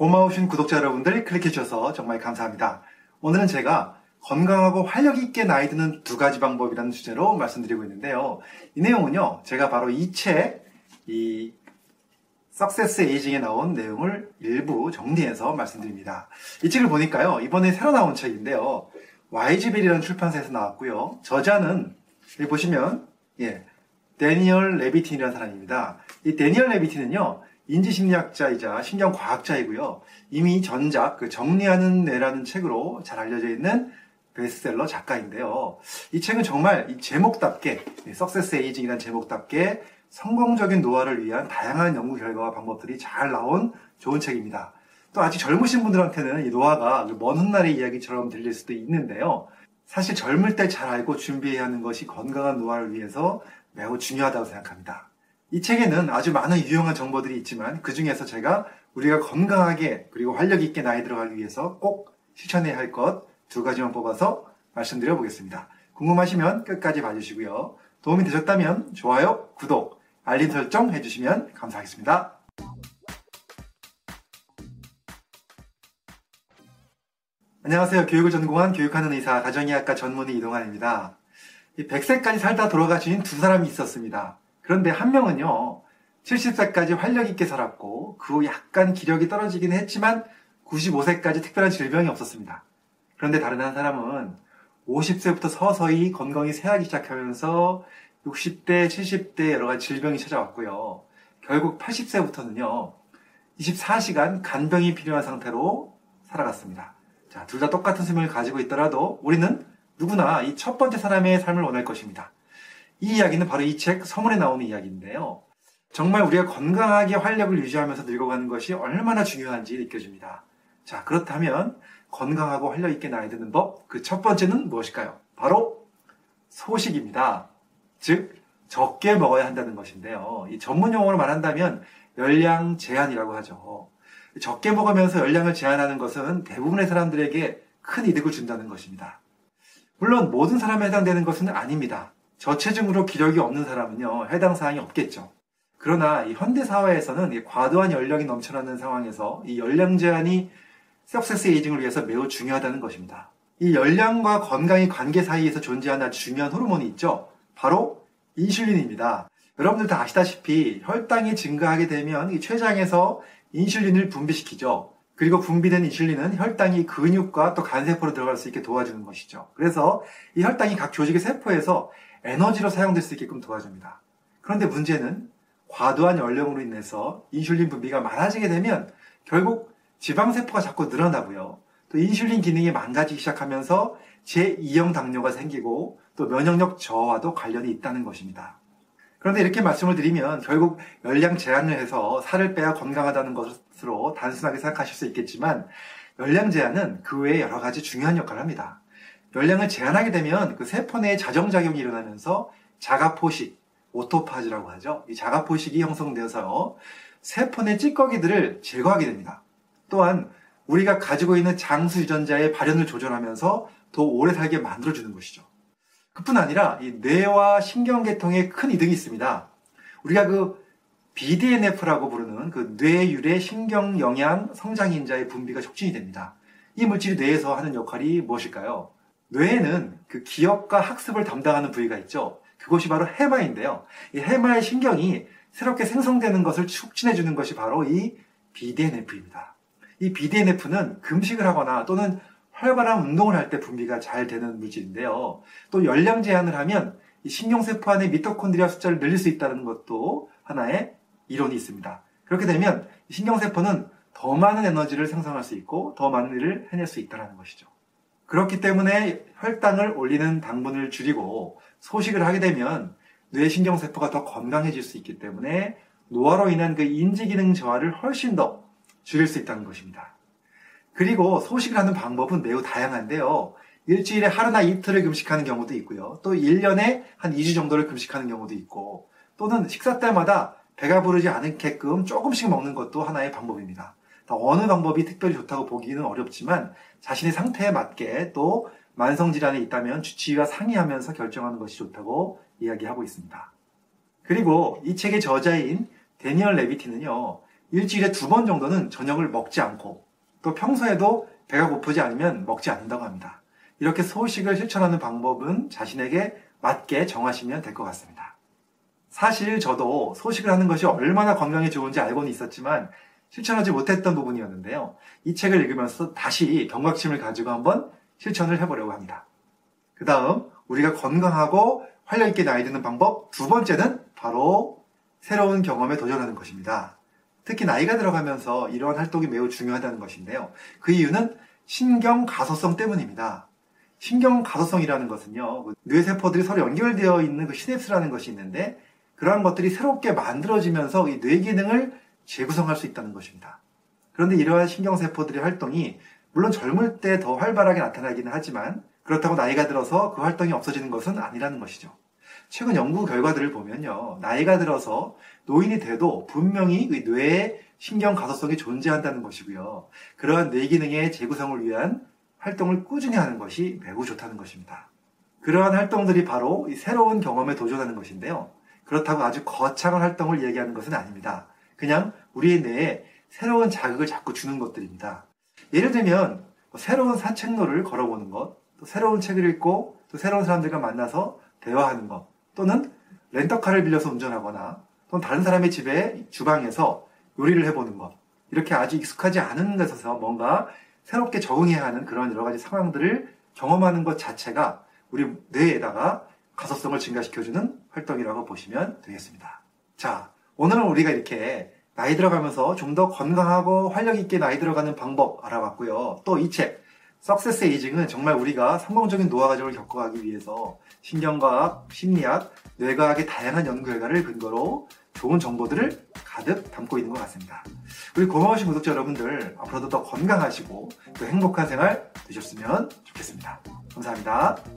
고마우신 구독자 여러분들 클릭해 주셔서 정말 감사합니다. 오늘은 제가 건강하고 활력 있게 나이 드는 두 가지 방법이라는 주제로 말씀드리고 있는데요. 이 내용은요, 제가 바로 이 책, 이 석세스 에이징에 나온 내용을 일부 정리해서 말씀드립니다. 이 책을 보니까요, 이번에 새로 나온 책인데요. YG벨이라는 출판사에서 나왔고요. 저자는 여기 보시면 예, 데니얼 레비틴이라는 사람입니다. 이 데니얼 레비틴은요, 인지심리학자이자 신경과학자이고요. 이미 전작 그 정리하는 뇌라는 책으로 잘 알려져 있는 베스트셀러 작가인데요. 이 책은 정말 이 제목답게 success aging이라는 제목답게 성공적인 노화를 위한 다양한 연구 결과와 방법들이 잘 나온 좋은 책입니다. 또 아직 젊으신 분들한테는 이 노화가 먼 훗날의 이야기처럼 들릴 수도 있는데요. 사실 젊을 때 잘 알고 준비해야 하는 것이 건강한 노화를 위해서 매우 중요하다고 생각합니다. 이 책에는 아주 많은 유용한 정보들이 있지만 그 중에서 제가 우리가 건강하게 그리고 활력 있게 나이 들어가기 위해서 꼭 실천해야 할 것 두 가지만 뽑아서 말씀드려 보겠습니다. 궁금하시면 끝까지 봐주시고요. 도움이 되셨다면 좋아요, 구독, 알림 설정 해주시면 감사하겠습니다. 안녕하세요. 교육을 전공한 교육하는 의사 가정의학과 전문의 이동환입니다. 100세까지 살다 돌아가신 두 사람이 있었습니다. 그런데 한 명은요, 70세까지 활력 있게 살았고, 그 후 약간 기력이 떨어지긴 했지만, 95세까지 특별한 질병이 없었습니다. 그런데 다른 한 사람은 50세부터 서서히 건강이 쇠하기 시작하면서 60대, 70대 여러 가지 질병이 찾아왔고요. 결국 80세부터는요, 24시간 간병이 필요한 상태로 살아갔습니다. 자, 둘 다 똑같은 수명을 가지고 있더라도 우리는 누구나 이 첫 번째 사람의 삶을 원할 것입니다. 이 이야기는 바로 이 책 서문에 나오는 이야기인데요. 정말 우리가 건강하게 활력을 유지하면서 늙어가는 것이 얼마나 중요한지 느껴집니다. 자, 그렇다면 건강하고 활력 있게 나이 드는 법, 그 첫 번째는 무엇일까요? 바로 소식입니다. 즉, 적게 먹어야 한다는 것인데요. 이 전문 용어로 말한다면 열량 제한이라고 하죠. 적게 먹으면서 열량을 제한하는 것은 대부분의 사람들에게 큰 이득을 준다는 것입니다. 물론 모든 사람에 해당되는 것은 아닙니다. 저체중으로 기력이 없는 사람은요, 해당 사항이 없겠죠. 그러나 이 현대 사회에서는 과도한 연령이 넘쳐나는 상황에서 이 열량 제한이 석세스 에이징을 위해서 매우 중요하다는 것입니다. 이 열량과 건강의 관계 사이에서 존재하는 중요한 호르몬이 있죠. 바로 인슐린입니다. 여러분들 다 아시다시피 혈당이 증가하게 되면 이 췌장에서 인슐린을 분비시키죠. 그리고 분비된 인슐린은 혈당이 근육과 또 간세포로 들어갈 수 있게 도와주는 것이죠. 그래서 이 혈당이 각 조직의 세포에서 에너지로 사용될 수 있게끔 도와줍니다. 그런데 문제는 과도한 연령으로 인해서 인슐린 분비가 많아지게 되면 결국 지방세포가 자꾸 늘어나고요. 또 인슐린 기능이 망가지기 시작하면서 제2형 당뇨가 생기고 또 면역력 저하와도 관련이 있다는 것입니다. 그런데 이렇게 말씀을 드리면 결국 열량 제한을 해서 살을 빼야 건강하다는 것으로 단순하게 생각하실 수 있겠지만 열량 제한은 그 외에 여러 가지 중요한 역할을 합니다. 열량을 제한하게 되면 그 세포 내에 자정작용이 일어나면서 자가포식, 오토파즈라고 하죠. 이 자가포식이 형성되어서 세포 내 찌꺼기들을 제거하게 됩니다. 또한 우리가 가지고 있는 장수 유전자의 발현을 조절하면서 더 오래 살게 만들어주는 것이죠. 그뿐 아니라 이 뇌와 신경계통에 큰 이득이 있습니다. 우리가 그 BDNF라고 부르는 그 뇌유래 신경 영양 성장인자의 분비가 촉진이 됩니다. 이 물질이 뇌에서 하는 역할이 무엇일까요? 뇌에는 그 기억과 학습을 담당하는 부위가 있죠. 그것이 바로 해마인데요. 이 해마의 신경이 새롭게 생성되는 것을 촉진해 주는 것이 바로 이 BDNF입니다. 이 BDNF는 금식을 하거나 또는 활발한 운동을 할 때 분비가 잘 되는 물질인데요. 또 열량 제한을 하면 신경세포 안에 미토콘드리아 숫자를 늘릴 수 있다는 것도 하나의 이론이 있습니다. 그렇게 되면 신경세포는 더 많은 에너지를 생성할 수 있고 더 많은 일을 해낼 수 있다는 것이죠. 그렇기 때문에 혈당을 올리는 당분을 줄이고 소식을 하게 되면 뇌신경세포가 더 건강해질 수 있기 때문에 노화로 인한 그 인지기능 저하를 훨씬 더 줄일 수 있다는 것입니다. 그리고 소식을 하는 방법은 매우 다양한데요. 일주일에 하루나 이틀을 금식하는 경우도 있고요. 또 1년에 한 2주 정도를 금식하는 경우도 있고, 또는 식사 때마다 배가 부르지 않게끔 조금씩 먹는 것도 하나의 방법입니다. 어느 방법이 특별히 좋다고 보기는 어렵지만 자신의 상태에 맞게 또 만성질환이 있다면 주치의와 상의하면서 결정하는 것이 좋다고 이야기하고 있습니다. 그리고 이 책의 저자인 데니얼 레비티는요, 일주일에 두 번 정도는 저녁을 먹지 않고 또 평소에도 배가 고프지 않으면 먹지 않는다고 합니다. 이렇게 소식을 실천하는 방법은 자신에게 맞게 정하시면 될 것 같습니다. 사실 저도 소식을 하는 것이 얼마나 건강에 좋은지 알고는 있었지만 실천하지 못했던 부분이었는데요. 이 책을 읽으면서 다시 경각심을 가지고 한번 실천을 해보려고 합니다. 그 다음 우리가 건강하고 활력있게 나이 드는 방법 두 번째는 바로 새로운 경험에 도전하는 것입니다. 특히 나이가 들어가면서 이러한 활동이 매우 중요하다는 것인데요. 그 이유는 신경 가소성 때문입니다. 신경 가소성이라는 것은요, 그 뇌세포들이 서로 연결되어 있는 그 시냅스라는 것이 있는데, 그러한 것들이 새롭게 만들어지면서 이 뇌 기능을 재구성할 수 있다는 것입니다. 그런데 이러한 신경세포들의 활동이 물론 젊을 때 더 활발하게 나타나기는 하지만 그렇다고 나이가 들어서 그 활동이 없어지는 것은 아니라는 것이죠. 최근 연구 결과들을 보면요. 나이가 들어서 노인이 돼도 분명히 그 뇌에 신경 가소성이 존재한다는 것이고요. 그러한 뇌 기능의 재구성을 위한 활동을 꾸준히 하는 것이 매우 좋다는 것입니다. 그러한 활동들이 바로 새로운 경험에 도전하는 것인데요. 그렇다고 아주 거창한 활동을 얘기하는 것은 아닙니다. 그냥 우리의 뇌에 새로운 자극을 자꾸 주는 것들입니다. 예를 들면 뭐 새로운 산책로를 걸어보는 것, 또 새로운 책을 읽고 또 새로운 사람들과 만나서 대화하는 것, 또는 렌터카를 빌려서 운전하거나 또는 다른 사람의 집에 주방에서 요리를 해보는 것, 이렇게 아주 익숙하지 않은 것에서 뭔가 새롭게 적응해야 하는 그런 여러 가지 상황들을 경험하는 것 자체가 우리 뇌에다가 가소성을 증가시켜주는 활동이라고 보시면 되겠습니다. 자, 오늘은 우리가 이렇게 나이 들어가면서 좀 더 건강하고 활력 있게 나이 들어가는 방법 알아봤고요. 또 이 책, 석세스 에이징은 정말 우리가 성공적인 노화 과정을 겪어가기 위해서 신경과학, 심리학, 뇌과학의 다양한 연구 결과를 근거로 좋은 정보들을 가득 담고 있는 것 같습니다. 우리 고마우신 구독자 여러분들 앞으로도 더 건강하시고 또 행복한 생활 되셨으면 좋겠습니다. 감사합니다.